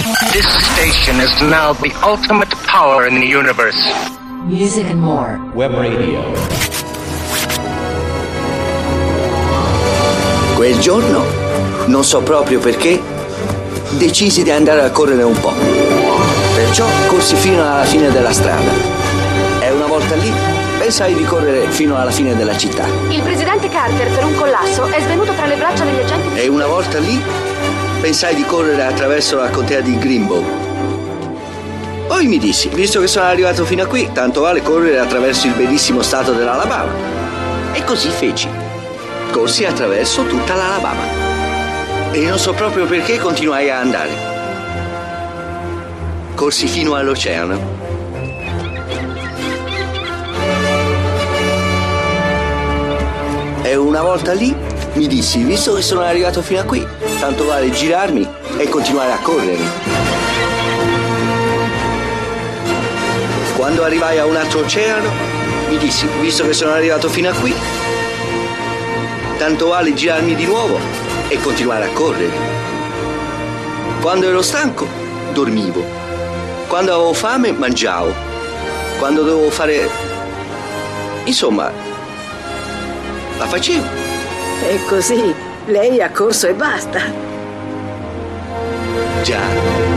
This station is now the ultimate power in the universe. Music and more. Web radio. Quel giorno, non so proprio perché, decisi di andare a correre un po'. Perciò corsi fino alla fine della strada. E una volta lì, pensai di correre fino alla fine della città. Il presidente Carter, per un collasso, è svenuto tra le braccia degli agenti. E una volta lì, pensai di correre attraverso la contea di Greenbow. Poi mi dissi, visto che sono arrivato fino a qui, tanto vale correre attraverso il bellissimo stato dell'Alabama. E così feci. Corsi attraverso tutta l'Alabama. E non so proprio perché continuai a andare. Corsi fino all'oceano. E una volta lì mi dissi, visto che sono arrivato fino a qui, tanto vale girarmi e continuare a correre. Quando arrivai a un altro oceano, mi dissi, visto che sono arrivato fino a qui, tanto vale girarmi di nuovo e continuare a correre. Quando ero stanco, dormivo. Quando avevo fame, mangiavo. Quando dovevo fare... Insomma, la facevo. E così lei ha corso e basta. Già.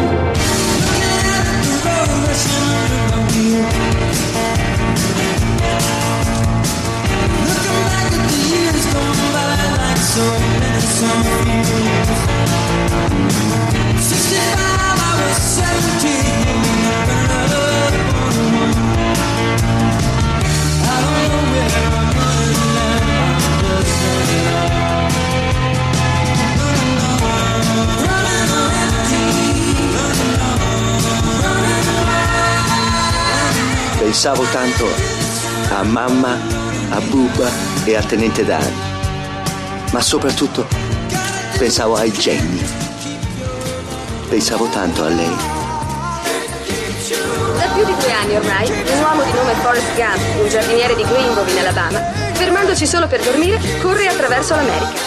Pensavo tanto a mamma, a Bubba e a Tenente Dan, ma soprattutto pensavo a Jenny. Pensavo tanto a lei. Da più di due anni ormai, un uomo di nome Forrest Gump, un giardiniere di Greenville in Alabama, fermandoci solo per dormire, corre attraverso l'America.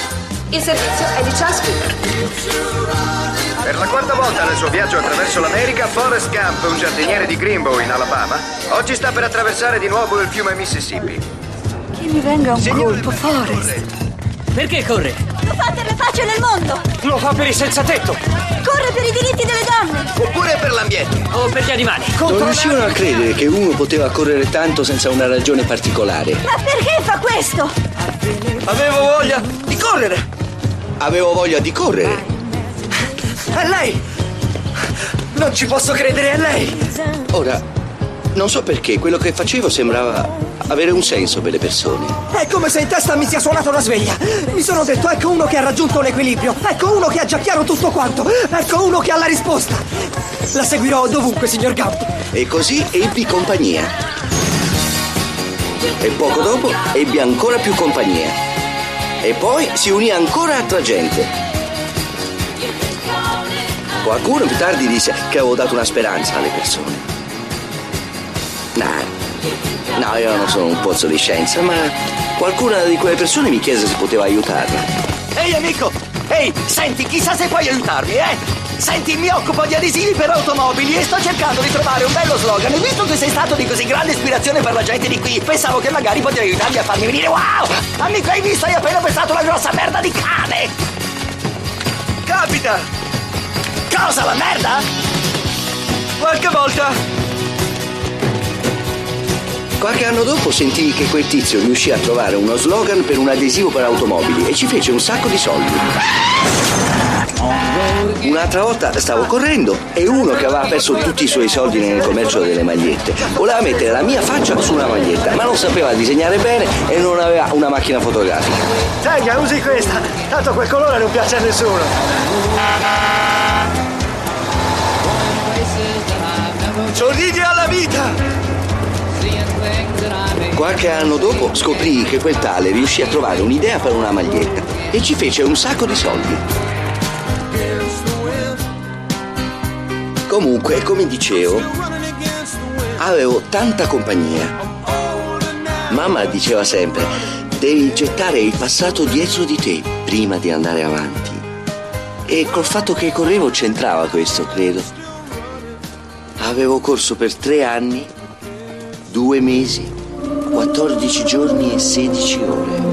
Il servizio è di Charles Cooper. Per la quarta volta nel suo viaggio attraverso l'America, Forrest Gump, un giardiniere di Greenbow in Alabama, oggi sta per attraversare di nuovo il fiume Mississippi. Che mi venga un colpo, Forrest. Perché corre? Lo fa per le facce nel mondo! Lo fa per i senza tetto! Corre per i diritti delle donne! Oppure per l'ambiente! O per gli animali! Non riuscivano a credere che uno poteva correre tanto senza una ragione particolare. Ma perché fa questo? Avevo voglia di correre! Avevo voglia di correre. È lei! Non ci posso credere, è lei! Ora, non so perché quello che facevo sembrava avere un senso per le persone. È come se in testa mi sia suonata una sveglia! Mi sono detto, ecco uno che ha raggiunto l'equilibrio! Ecco uno che ha già chiaro tutto quanto! Ecco uno che ha la risposta! La seguirò dovunque, signor Gump! E così ebbi compagnia. E poco dopo ebbi ancora più compagnia. E poi si unì ancora altra gente. Qualcuno più tardi disse che avevo dato una speranza alle persone. No, no, io non sono un pozzo di scienza, ma qualcuna di quelle persone mi chiese se poteva aiutarla. Ehi, amico! Ehi, senti, chissà se puoi aiutarmi, eh! Senti, mi occupo di adesivi per automobili e sto cercando di trovare un bello slogan. E visto che sei stato di così grande ispirazione per la gente di qui, pensavo che magari potevi aiutarmi a farmi venire wow! Amico, hai visto? Hai appena pensato una grossa merda di cane! Capita! Cosa, la merda? Qualche volta! Qualche anno dopo sentii che quel tizio riuscì a trovare uno slogan per un adesivo per automobili e ci fece un sacco di soldi. Un'altra volta stavo correndo e uno che aveva perso tutti i suoi soldi nel commercio delle magliette voleva mettere la mia faccia su una maglietta, ma non sapeva disegnare bene e non aveva una macchina fotografica. Tenga, usi questa! Tanto quel colore non piace a nessuno! Sorridi alla vita! Qualche anno dopo scoprì che quel tale riuscì a trovare un'idea per una maglietta e ci fece un sacco di soldi. Comunque, come dicevo, avevo tanta compagnia. Mamma diceva sempre, devi gettare il passato dietro di te prima di andare avanti. E col fatto che correvo c'entrava questo, credo. Avevo corso per tre anni, due mesi, 14 giorni e 16 ore.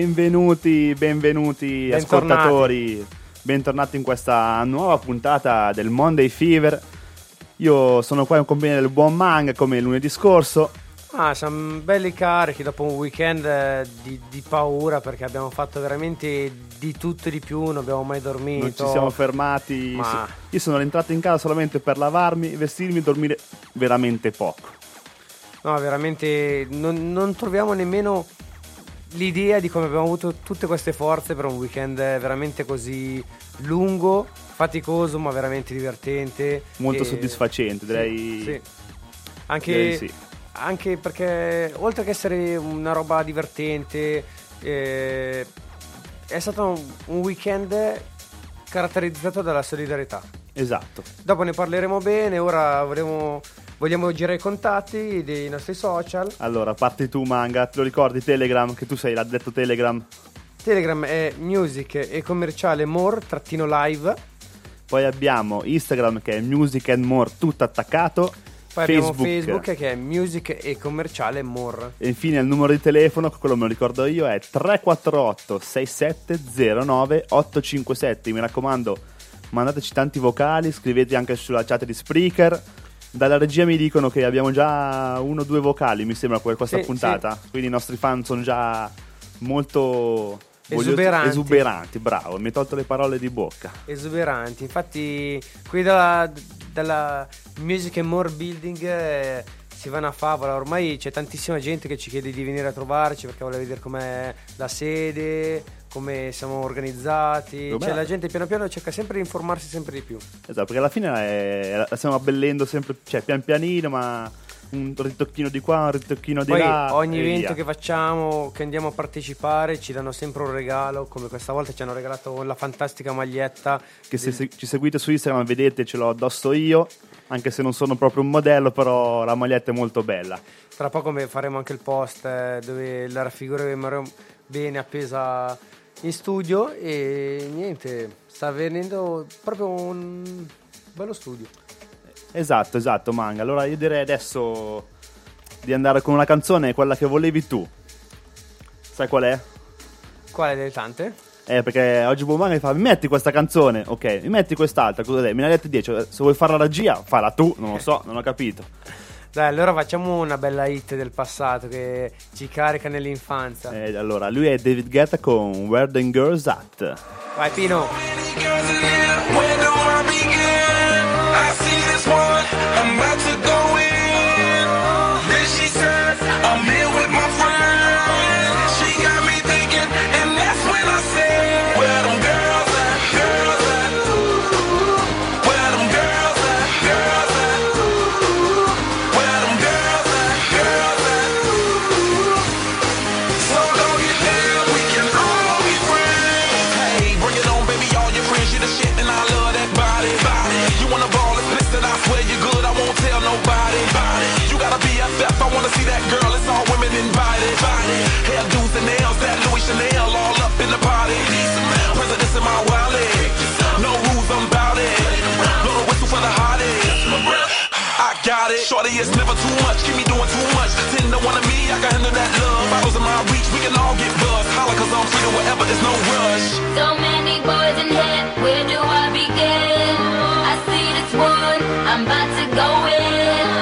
Benvenuti, benvenuti Bentornati. ascoltatori, bentornati in questa nuova puntata del Monday Fever. Io sono qua in compagnia del buon Mang come lunedì scorso. Ah, siamo belli carichi dopo un weekend eh, di, di, paura perché abbiamo fatto veramente di tutto e di più, non abbiamo mai dormito. Non ci siamo fermati. Ma... Io sono rientrato in casa solamente per lavarmi, vestirmi e dormire veramente poco. No, veramente non, non troviamo nemmeno l'idea di come abbiamo avuto tutte queste forze per un weekend veramente così lungo, faticoso, ma veramente divertente. Molto E- soddisfacente, direi. Sì. Anche, direi sì. anche perché oltre che essere una roba divertente, eh, è stato un, weekend caratterizzato dalla solidarietà. Esatto. Dopo ne parleremo bene, ora vogliamo, vogliamo girare i contatti dei nostri social. Allora, parti tu, manga. Te lo ricordi Telegram? Che tu sei l'addetto Telegram. Telegram è music e commerciale more trattino live. Poi abbiamo Instagram che è Music and More, tutto attaccato. Poi abbiamo Facebook che è music e commerciale more. E infine il numero di telefono, quello me lo ricordo io, è 348 6709 857. Mi raccomando, mandateci tanti vocali, scrivete anche sulla chat di Spreaker. Dalla regia mi dicono che abbiamo già uno o due vocali, mi sembra, per questa Sì, puntata. Quindi i nostri fan sono già molto Esuberanti. esuberanti, bravo, mi hai tolto le parole di bocca. Esuberanti. Infatti, qui dalla, dalla Music and More Building eh, si va una favola. Ormai c'è tantissima gente che ci chiede di venire a trovarci perché vuole vedere com'è la sede, come siamo organizzati. Cioè, la gente piano piano cerca sempre di informarsi sempre di più. Esatto, perché alla fine è- la stiamo abbellendo sempre, cioè pian pianino, ma un ritocchino di qua, un ritocchino di Poi là. ogni evento via. che facciamo, che andiamo a partecipare, ci danno sempre un regalo. Come questa volta ci hanno regalato la fantastica maglietta. Che se ci seguite su Instagram vedete ce l'ho addosso io, anche se non sono proprio un modello, però la maglietta è molto bella. Tra poco faremo anche il post eh, dove la raffigureremo bene appesa in studio e niente, sta venendo proprio un bello studio. Esatto, esatto, manga. Allora io direi adesso di andare con una canzone, quella che volevi tu. Sai qual è? Quale delle tante? Eh, perché oggi Buon mi fa, mi metti questa canzone, ok, mi metti quest'altra, cosa dai? Me ne hai dette 10, se vuoi fare la regia, falla tu, non lo so, non ho capito. Dai, allora facciamo una bella hit del passato che ci carica nell'infanzia. Eh, allora, lui è David Guetta con Where the Girls At. Vai Pino! Shorty, it's never too much. Keep me doing too much. Ten to one of me, I can handle that love. Bottles in my reach, we can all get buzzed. Holla, cause I'm free whatever, there's no rush. So many boys in here, where do I begin? I see this one, I'm about to go in.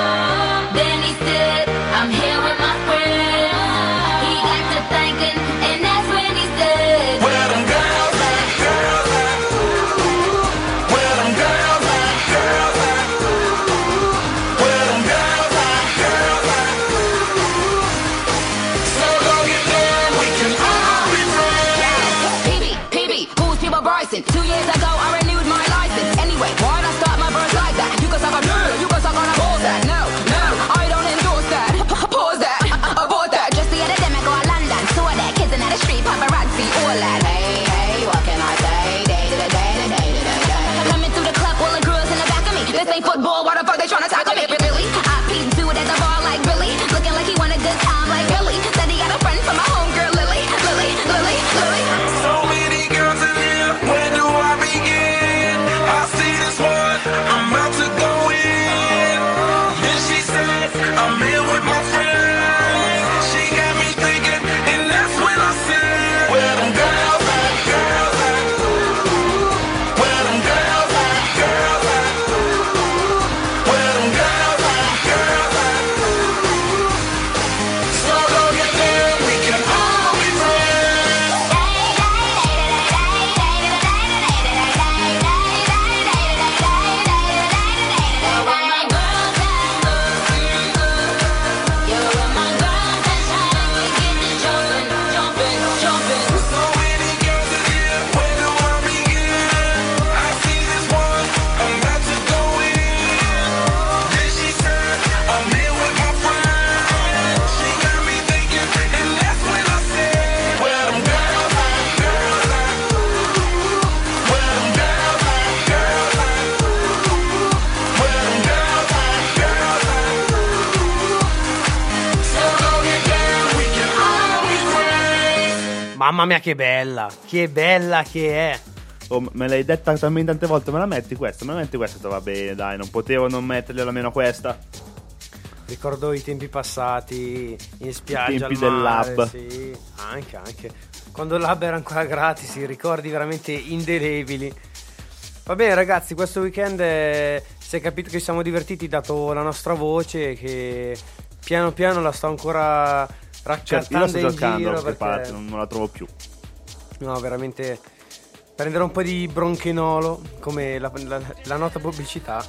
Mia che bella, che bella che è. Oh, me l'hai detta talmente tante volte, me la metti questa, me la metti questa, va bene, dai, non potevo non mettergliela almeno questa. Ricordo i tempi passati in spiaggia. I tempi al del mare, lab. Sì, anche, anche. Quando il lab era ancora gratis, ricordi veramente indelebili. Va bene ragazzi, questo weekend eh, si è capito che ci siamo divertiti dato la nostra voce che piano piano la sto ancora Certo, io la sto qualche perché parte, non, non la trovo più. no, veramente prendere un po' di bronchenolo come la, la- la nota pubblicità.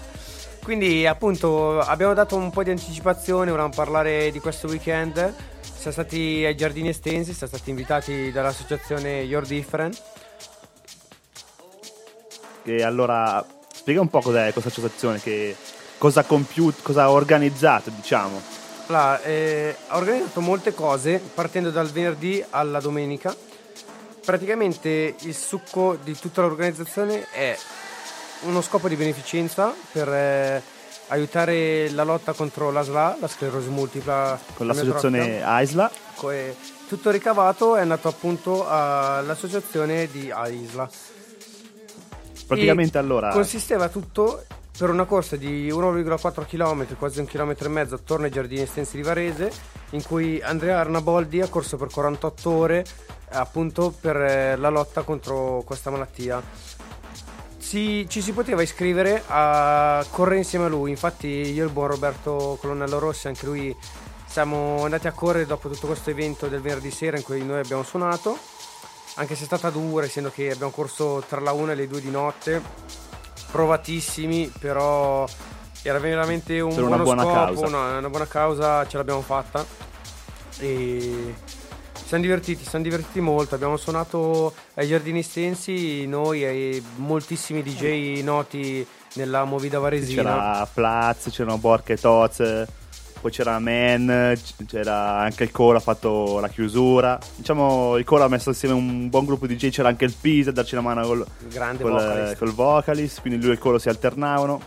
Quindi appunto abbiamo dato un po' di anticipazione, volevamo parlare di questo weekend. Siamo stati ai giardini estensi, siamo stati invitati dall'associazione Your Different. Che allora, spiega un po' cos'è questa associazione, che cosa ha compiuto, cosa ha organizzato, diciamo. Allora, eh, ha organizzato molte cose partendo dal venerdì alla domenica. Praticamente il succo di tutta l'organizzazione è uno scopo di beneficenza per eh, aiutare la lotta contro la SLA, la sclerosi multipla. Con l'associazione. AISLA. Co- e tutto ricavato è andato appunto all'associazione di AISLA. Praticamente E allora... Consisteva tutto per una corsa di 1,4 km, quasi un chilometro e mezzo attorno ai giardini estensi di Varese, in cui Andrea Arnaboldi ha corso per 48 ore appunto per eh, la lotta contro questa malattia. Si- ci si poteva iscrivere a correre insieme a lui, infatti io e il buon Roberto Colonnello Rossi, anche lui siamo andati a correre dopo tutto questo evento del venerdì sera in cui noi abbiamo suonato, anche se è stata dura, essendo che abbiamo corso tra la 1 e le 2 di notte, provatissimi, però era veramente un Per una buona scopo, causa. una, una buona causa, ce l'abbiamo fatta e ci siamo divertiti, ci siamo divertiti molto, abbiamo suonato ai giardini estensi noi e moltissimi DJ noti nella movida varesina. C'era Plaz, c'erano Borca e Toz, poi c'era Man, c'era anche il Coro, ha fatto la chiusura. Diciamo, il Coro ha messo insieme un buon gruppo di DJ, c'era anche il Pisa a darci una mano col, Grande col, vocalist. col vocalist, quindi lui e il Coro si alternavano.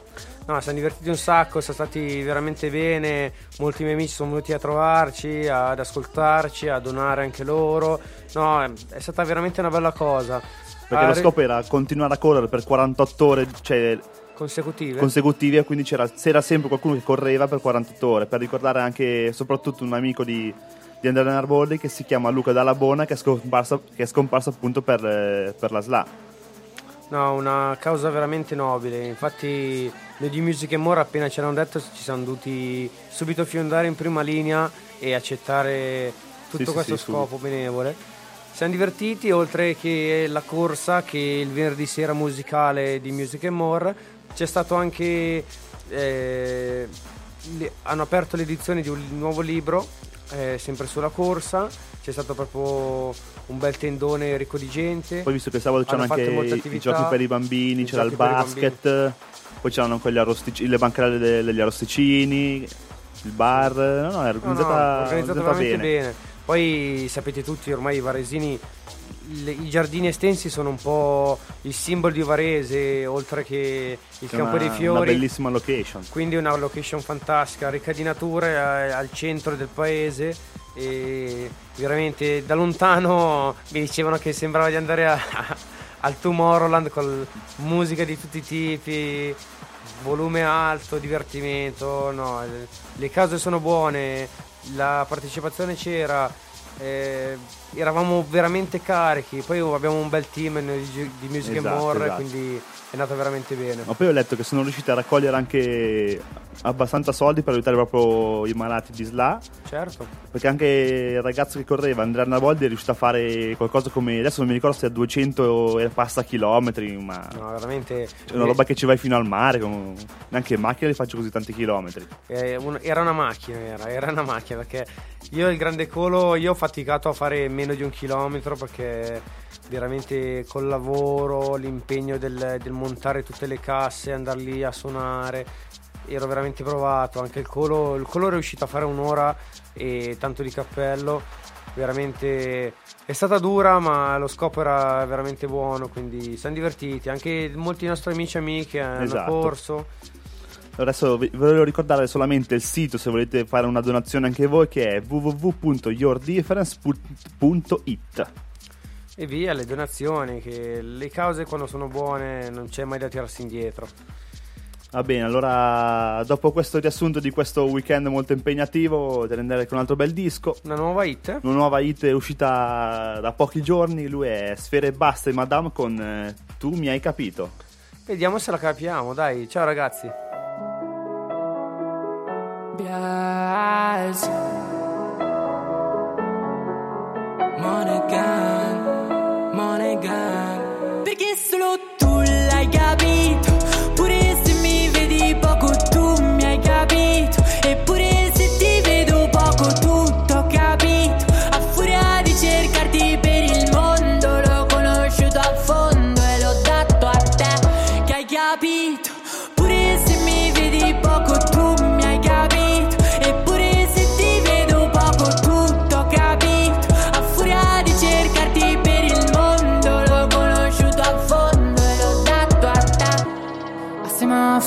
No, siamo divertiti un sacco, siamo stati veramente bene, molti miei amici sono venuti a trovarci, ad ascoltarci, a donare anche loro. No, è, stata veramente una bella cosa. Perché Ah, lo scopo era continuare a correre per 48 ore, cioè consecutive. consecutive e quindi c'era, c'era sempre qualcuno che correva per 48 ore per ricordare anche soprattutto un amico di, di Andrea Narbolli che si chiama Luca Dallabona che è scomparso, che è scomparso appunto per, eh, per la SLA No, una causa veramente nobile. Infatti, noi di Music and More appena ci hanno detto ci siamo dovuti subito fiondare in prima linea e accettare tutto Sì, questo sì, scopo benevole. Siamo divertiti, oltre che la corsa, che il venerdì sera musicale di Music and More, c'è stato anche. eh, le- hanno aperto l'edizione di un nuovo libro, eh, sempre sulla corsa. C'è stato proprio un bel tendone ricco di gente. poi visto che sabato c'erano anche i, giochi per i bambini c'era il basket poi c'erano arrostic- le bancarelle de- degli arrosticini il bar no, no, era No, no, organizzata, organizzato organizzata veramente bene. bene. Poi sapete tutti, ormai i varesini, le- i giardini estensi sono un po' il simbolo di Varese, oltre che il C'è campo una, dei fiori. una bellissima location Quindi una location fantastica, ricca di natura, è al centro del paese e veramente da lontano mi dicevano che sembrava di andare a- al Tomorrowland con musica di tutti i tipi, volume alto, divertimento, no, le- le case sono buone, la partecipazione c'era, eh, eravamo veramente carichi, poi abbiamo un bel team di, di Music and Esatto, More, esatto. quindi è andato veramente bene. ma poi ho letto che sono riusciti a raccogliere anche abbastanza soldi per aiutare proprio i malati di SLA Certo. perché anche il ragazzo che correva Andrea Arnaboldi è riuscito a fare qualcosa come adesso non mi ricordo se a 200 e passa chilometri ma No, veramente. è una roba che ci vai fino al mare con... neanche in macchina li faccio così tanti chilometri Eh, un- era una macchina, era, era una macchina perché io il grande colo, io ho faticato a fare meno di un chilometro perché veramente col lavoro, l'impegno del, del montare tutte le casse, andare lì a suonare, ero veramente provato, anche il colo, il colo è riuscito a fare un'ora e tanto di cappello, veramente è stata dura ma lo scopo era veramente buono, quindi siamo divertiti, anche molti nostri amici e amiche hanno Esatto. corso. Adesso vi volevo ricordare solamente il sito se volete fare una donazione anche voi che è www.yourdifference.it E via, le donazioni, che le cause quando sono buone non c'è mai da tirarsi indietro. Va bene, allora dopo questo riassunto di questo weekend molto impegnativo, devo andare con un altro bel disco. Una nuova hit? Una nuova hit uscita da pochi giorni, lui è Sfere Basta e Madame con eh, Tu mi hai capito. Vediamo se la capiamo, dai. Ciao ragazzi. Bias. Money gang, Perché solo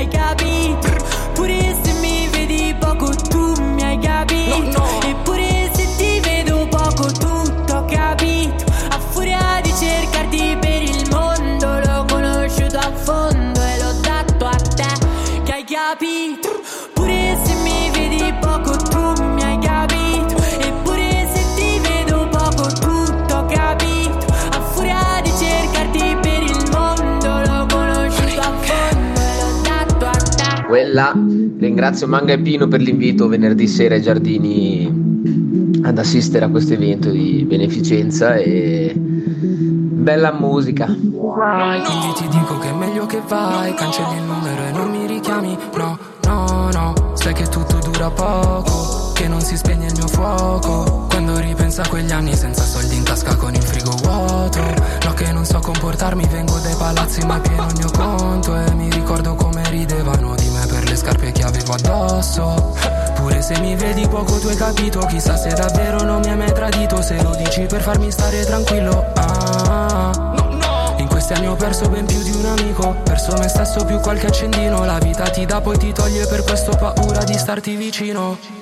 tu l'hai capito? Pure se mi vedi poco tu mi hai capito? Eppure te Quella ringrazio Manga e Pino per l'invito venerdì sera ai giardini ad assistere a questo evento di beneficenza e bella musica. Quindi ti dico che è meglio che vai Cancelli il numero e non mi richiami. No, no, no Sai che tutto dura poco Che non si spegne il mio fuoco. Quando ripenso a quegli anni senza soldi in tasca con il frigo vuoto. No che non so comportarmi Vengo dai palazzi ma è pieno il mio conto. E mi ricordo come ridevano di me per le scarpe che avevo addosso. Pure se mi vedi poco tu hai capito Chissà se davvero non mi hai mai tradito. Se lo dici per farmi stare tranquillo ah. In questi anni ho perso ben più di un amico Perso me stesso più qualche accendino. La vita ti dà poi ti toglie Per questo paura di starti vicino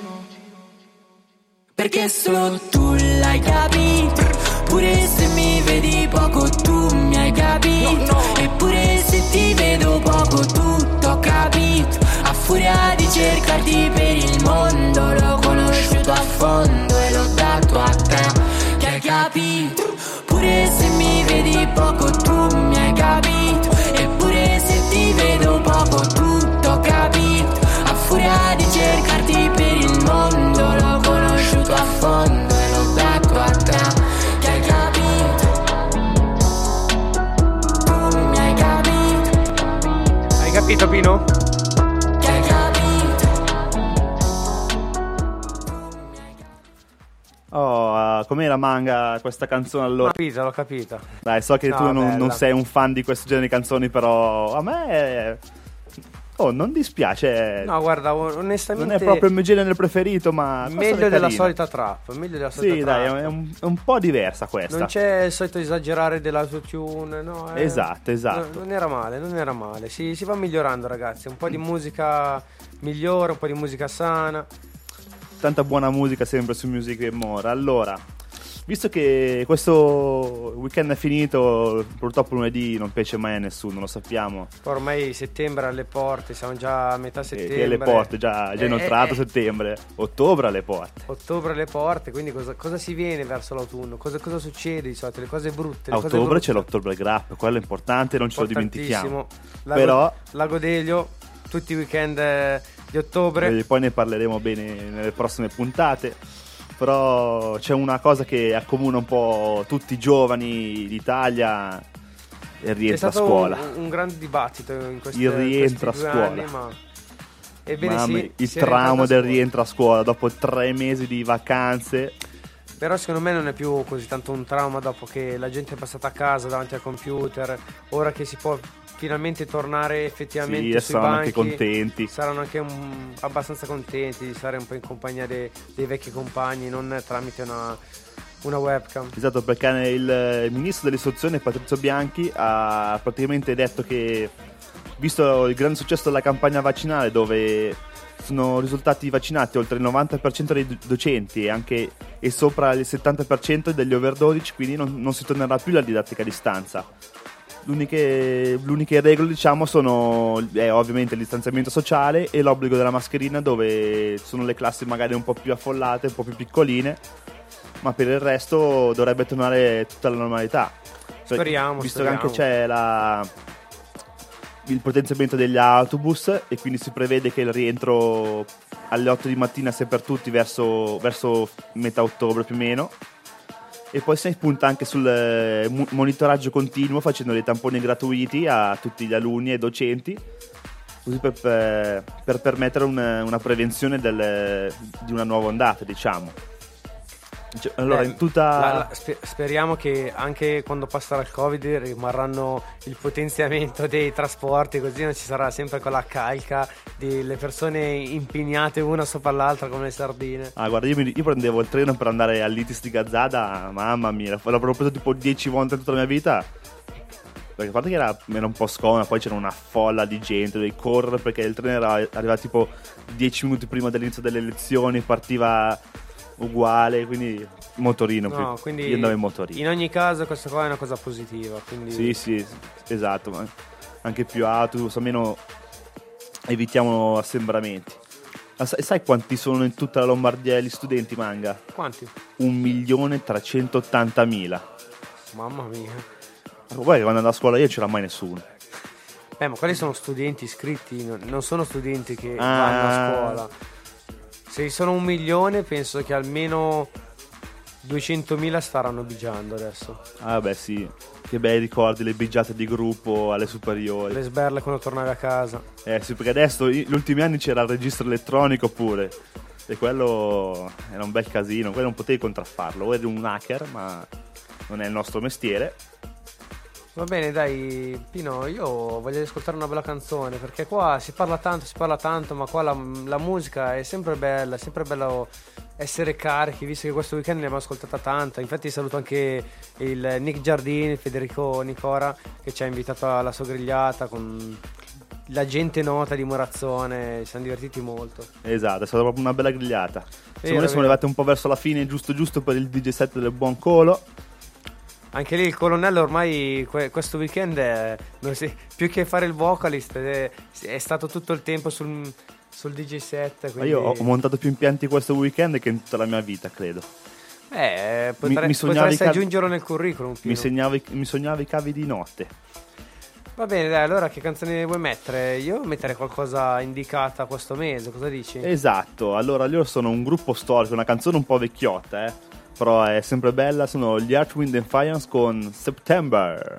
Perché solo tu l'hai capito. Pure se mi vedi poco tu mi hai capito. Eppure se ti vedo poco tutto ho capito. A furia di cercarti Hai capito Pino? Che hai capito Oh, uh, com'era manga questa canzone L'ho allora? capita, l'ho capita. Dai, so che No, tu non, non sei un fan di questo genere di canzoni, però a me... Oh, non dispiace. No, guarda, onestamente... Non è proprio il mio genere preferito, ma... è Meglio della solita trap, meglio della solita Sì, trap. dai, è un, è un po' diversa questa. Non c'è il solito esagerare dell'autotune, no? eh. Esatto, esatto. No, non era male, non era male. Si, si va migliorando, ragazzi. Un po' di musica migliore, un po' di musica sana. Tanta buona musica sempre su Music and More. Allora, visto che questo weekend è finito, purtroppo lunedì non piace mai a nessuno, lo sappiamo. Ormai settembre alle porte, siamo già a metà E settembre. che alle porte, già, già Eh, inoltrato eh, settembre, ottobre alle porte. Ottobre alle porte, quindi cosa, cosa si viene verso l'autunno? Cosa, cosa succede di solito? Le cose brutte. A le cose ottobre brutte. c'è l'Ottobre Grap, quello è importante, non ce lo dimentichiamo. Lago, Però Lago Delio, tutti i weekend eh, di ottobre. eh, poi ne parleremo bene nelle prossime puntate. Però c'è una cosa che accomuna un po' tutti i giovani d'Italia il rientro a scuola. un, un grande dibattito in questi, Il rientro a scuola. anni, ma... Ebbene Mamma sì, il si è rientrato tramo a del rientro a scuola dopo tre mesi di vacanze. Però secondo me non è più così tanto un trauma dopo che la gente è passata a casa davanti al computer, ora che si può finalmente tornare effettivamente Sì, sui saranno anche banchi, contenti. Saranno anche un- abbastanza contenti di stare un po' in compagnia dei, dei vecchi compagni, non tramite una, una webcam. Esatto, perché il ministro dell'istruzione Patrizio Bianchi ha praticamente detto che, visto il grande successo della campagna vaccinale, dove sono risultati vaccinati oltre il 90% dei do- docenti e anche e sopra il 70% degli over 12, quindi non, non si tornerà più alla didattica a distanza. L'uniche, l'uniche regole, diciamo, sono eh, ovviamente il distanziamento sociale e l'obbligo della mascherina, dove sono le classi magari un po' più affollate, un po' più piccoline, ma per il resto dovrebbe tornare tutta la normalità. Cioè, Speriamo, Visto speriamo. che anche c'è la- il potenziamento degli autobus e quindi si prevede che il rientro alle 8 di mattina sia per tutti verso, verso metà ottobre più o meno. E poi si punta anche sul eh, mo- monitoraggio continuo facendo dei tamponi gratuiti a tutti gli alunni e docenti, così per- per permettere un- una prevenzione del- di una nuova ondata, diciamo. Cioè, allora, Eh, in tutta... la- la- spe- speriamo che anche quando passerà il Covid rimarranno il potenziamento dei trasporti, così non ci sarà sempre quella calca delle persone impignate una sopra l'altra come le sardine. Ah, guarda, io, mi- io prendevo il treno per andare all'Itis di Gazzada, mamma mia, l'avrò preso tipo 10 volte in tutta la mia vita. Perché a parte che era, era un po' scomoda, poi c'era una folla di gente, dovevi correre perché il treno era arrivato tipo 10 minuti prima dell'inizio delle elezioni, partiva uguale, quindi motorino. No, più- quindi io andavo in motorino. in ogni caso questa qua è una cosa positiva. Quindi Sì, sì, esatto, ma anche più autobus, almeno evitiamo assembramenti. Ma sai, sai quanti sono in tutta la Lombardia gli studenti manga? Quanti? 1.380.000. Mamma mia. Poi quando andavo a scuola io c'era mai nessuno. Eh, ma quelli sono studenti iscritti, non non sono studenti che Ah. vanno a scuola. Se sono un milione, penso che almeno 200.000 staranno bigiando adesso. Ah beh sì, che bei ricordi, le bigiate di gruppo alle superiori. Le sberle quando tornavi a casa. Eh sì, perché adesso gli ultimi anni c'era il registro elettronico pure. E quello era un bel casino, quello non potevi contraffarlo. O eri un hacker, ma non è il nostro mestiere. Va bene, dai, Pino, io voglio ascoltare una bella canzone perché qua si parla tanto, si parla tanto, ma qua la, la musica è sempre bella, è sempre bello essere carichi, visto che questo weekend ne abbiamo ascoltata tanta. Infatti saluto anche il Nick Giardini, Federico Nicora, che ci ha invitato alla sua grigliata con la gente nota di Morazzone, ci siamo divertiti molto. Esatto, è stata proprio una bella grigliata. Secondo me siamo arrivati un po' verso la fine, giusto giusto per il DJ set del buon Colo. Anche lì il colonnello ormai que- questo weekend è, si- più che fare il vocalist è, è stato tutto il tempo sul, sul DJ set. Quindi, io ho montato più impianti questo weekend che in tutta la mia vita, credo. eh, potre- mi- mi potresti cavi- aggiungerlo nel curriculum. Mi, segnavo i- mi sognavo i cavi di notte. Va bene, dai, allora che canzone vuoi mettere? Io metterei qualcosa indicata questo mese, cosa dici? Esatto, allora loro sono un gruppo storico, una canzone un po' vecchiotta, eh. Però è sempre bella, sono gli Earth, Wind and Fire con September.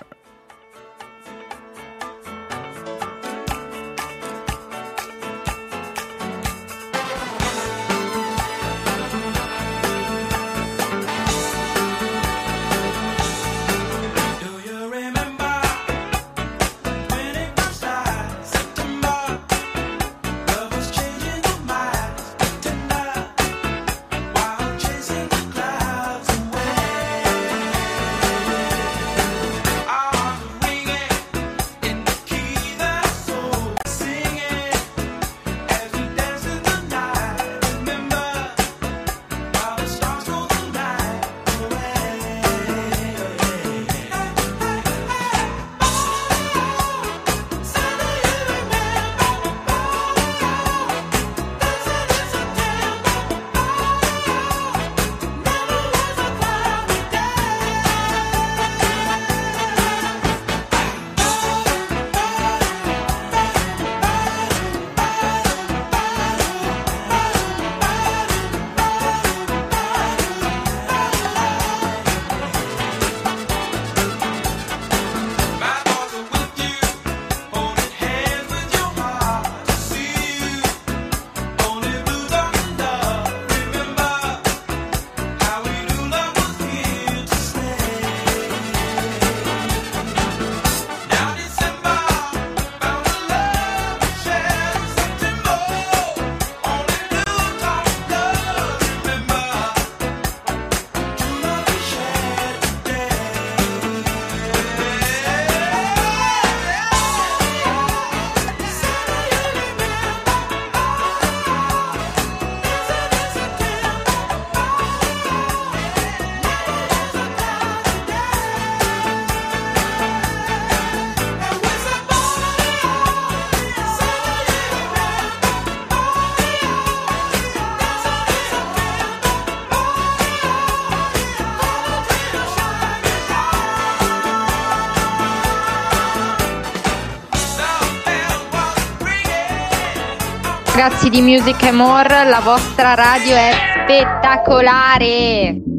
Ragazzi di Music More, la vostra radio è spettacolare.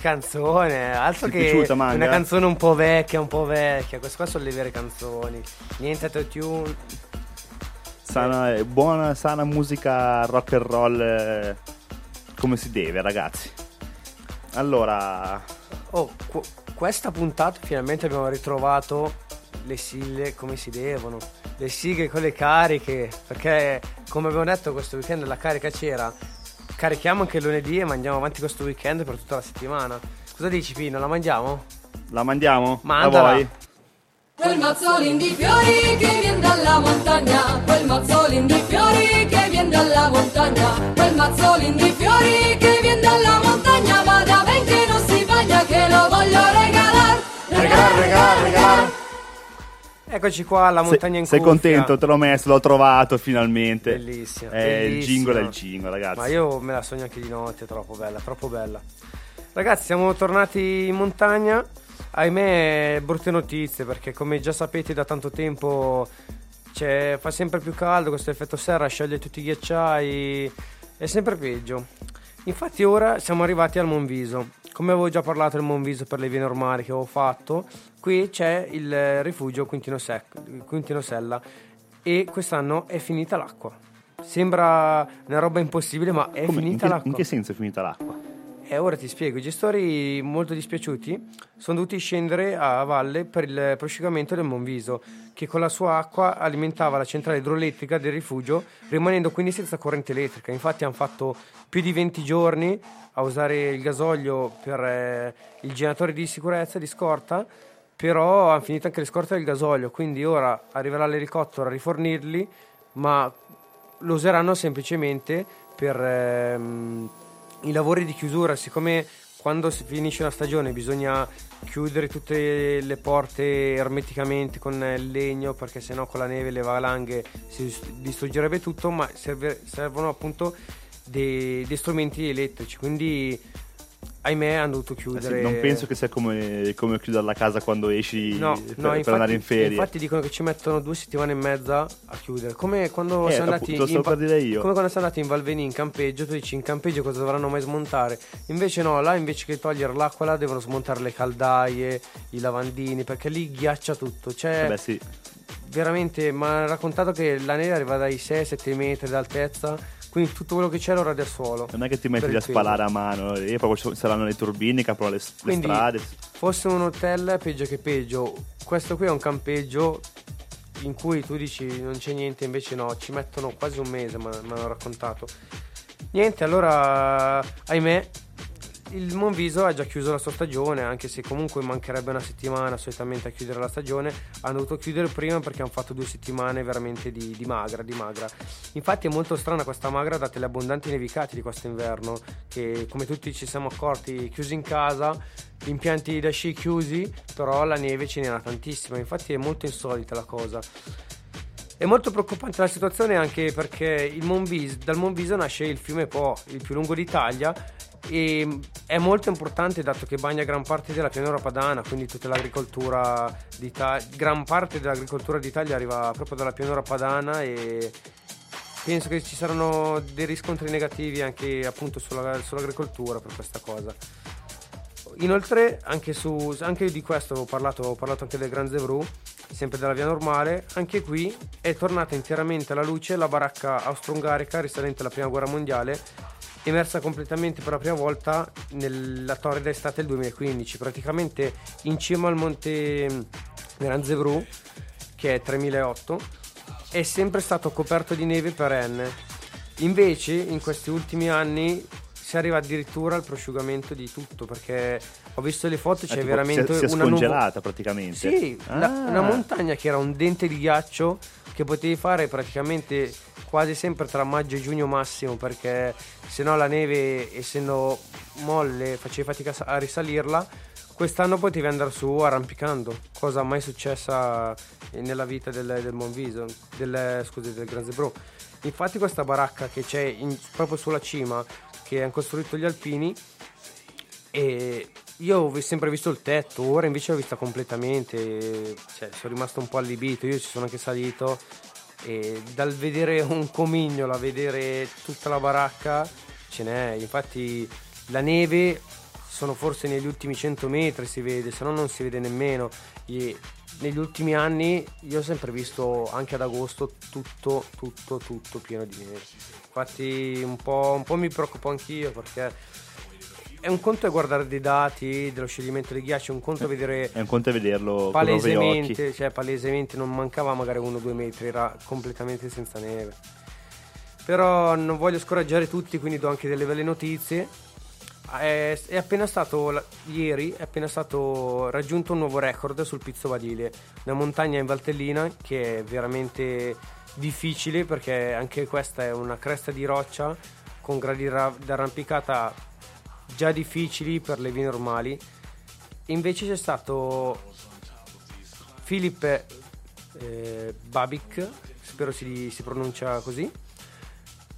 Canzone! Altro Ti che piaciuta, Manga? una canzone un po' vecchia, un po' vecchia. Queste qua sono le vere canzoni. Niente autotune. Sana, eh, buona, sana musica rock and roll eh, come si deve, ragazzi. Allora, Oh, qu- questa puntata finalmente abbiamo ritrovato le sigle come si devono. Le sigle con le cariche. Perché, come abbiamo detto, questo weekend la carica c'era. Carichiamo anche il lunedì e mandiamo avanti questo weekend per tutta la settimana. Cosa dici, Pino? La mangiamo? la mandiamo? Mandala. A voi? Quel mazzolin di fiori che viene dalla montagna, quel mazzolin di fiori che viene dalla montagna, quel mazzolin di fiori che viene dalla montagna, vada ben che non si bagna, che lo voglio regalar, regalar, regalar, regalar. Eccoci qua, la montagna in Sei cuffia. contento? Te l'ho messo, l'ho trovato finalmente. Bellissima. Eh, il jingle è il jingle, ragazzi. Ma io me la sogno anche di notte, è troppo bella, troppo bella. Ragazzi, siamo tornati in montagna. Ahimè, brutte notizie perché, come già sapete, da tanto tempo c'è- fa sempre più caldo. Questo effetto serra scioglie tutti i ghiacciai. È sempre peggio. Infatti, ora siamo arrivati al Monviso. Come avevo già parlato del Monviso per le vie normali che avevo fatto, qui c'è il eh, rifugio Quintino, Sec- Quintino Sella e quest'anno è finita l'acqua. Sembra una roba impossibile, ma è Come- in, finita che, l'acqua. in che senso è finita l'acqua? E ora ti spiego, i gestori molto dispiaciuti sono dovuti scendere a valle per il prosciugamento del Monviso, che con la sua acqua alimentava la centrale idroelettrica del rifugio, rimanendo quindi senza corrente elettrica. Infatti hanno fatto più di 20 giorni a usare il gasolio per eh, il generatore di sicurezza, di scorta, però hanno finito anche le scorte del gasolio, quindi ora arriverà l'elicottero a rifornirli, ma lo useranno semplicemente per ehm, i lavori di chiusura, siccome quando finisce una stagione bisogna chiudere tutte le porte ermeticamente con il legno perché sennò con la neve e le valanghe si dis- distruggerebbe tutto, ma serve- servono appunto dei, dei strumenti elettrici, quindi ahimè hanno dovuto Eh sì, chiudere. non penso che sia come, come chiudere la casa quando esci No, per, no, per infatti, andare in ferie. infatti dicono che ci mettono due settimane e mezza a chiudere. Come quando Eh, siamo andati in, dire io. come quando siamo andati in Valveni in campeggio, tu dici in campeggio cosa dovranno mai smontare? Invece no, là invece che togliere l'acqua là devono smontare le caldaie, i lavandini, perché lì ghiaccia tutto. Cioè, Eh beh, sì. veramente, mi ha raccontato che la neve arriva dai 6-7 metri d'altezza, quindi tutto quello che c'è lo rade al suolo. Non è che ti metti lì a peso. spalare a mano, e proprio ci saranno le turbine che aprono le, le Quindi, strade. fosse un hotel, peggio che peggio. Questo qui è un campeggio in cui tu dici non c'è niente, invece no, ci mettono quasi un mese, mi hanno raccontato. Niente, allora, ahimè, il Monviso ha già chiuso la sua stagione, anche se comunque mancherebbe una settimana solitamente a chiudere la stagione. Hanno dovuto chiudere prima perché hanno fatto due settimane veramente di, di magra, di magra. Infatti è molto strana questa magra date le abbondanti nevicate di questo inverno, che come tutti ci siamo accorti, chiusi in casa, impianti da sci chiusi, però la neve ce n'era tantissima. Infatti è molto insolita la cosa. È molto preoccupante la situazione anche perché il Monvis- dal Monviso nasce il fiume Po, il più lungo d'Italia e è molto importante dato che bagna gran parte della pianura padana, quindi tutta l'agricoltura d'Italia, gran parte dell'agricoltura d'Italia arriva proprio dalla pianura padana e penso che ci saranno dei riscontri negativi anche appunto sulla- sull'agricoltura per questa cosa. Inoltre, anche, su, anche di questo avevo parlato, ho parlato anche del Gran Zevru. sempre della via normale, anche qui è tornata interamente alla luce la baracca austro-ungarica risalente alla prima guerra mondiale, emersa completamente per la prima volta nella torrida estate del 2015, praticamente in cima al monte Granzevru, che è 3008, è sempre stato coperto di neve perenne. Invece in questi ultimi anni si arriva addirittura al prosciugamento di tutto perché ho visto le foto c'è tipo, veramente si è, si è una nuvo- scongelata praticamente. sì, la- Ah. una montagna che era un dente di ghiaccio che potevi fare praticamente quasi sempre tra maggio e giugno massimo perché se no la neve essendo molle facevi fatica a risalirla quest'anno potevi andare su arrampicando cosa mai successa nella vita del, del Monviso del, scusi, del Gran Zebro infatti questa baracca che c'è in- proprio sulla cima che hanno costruito gli alpini e io ho sempre visto il tetto, ora invece l'ho vista completamente, cioè sono rimasto un po' allibito, io ci sono anche salito e dal vedere un comignolo a vedere tutta la baracca ce n'è, infatti la neve sono forse negli ultimi 100 metri si vede, se no non si vede nemmeno. Negli ultimi anni io ho sempre visto anche ad agosto tutto, tutto, tutto pieno di neve. Infatti un po', un po' mi preoccupo anch'io perché è un conto è guardare dei dati dello scioglimento dei ghiacci, un conto è vedere È un conto è vederlo palesemente, cioè palesemente non mancava magari uno o due metri, era completamente senza neve. Però non voglio scoraggiare tutti, quindi do anche delle belle notizie. È, è appena stato, ieri, è appena stato raggiunto un nuovo record sul Pizzo Badile, una montagna in Valtellina che è veramente difficile perché anche questa è una cresta di roccia con gradi ra- d'arrampicata già difficili per le vie normali. Invece c'è stato Filip eh, Babik, spero si, si pronuncia così,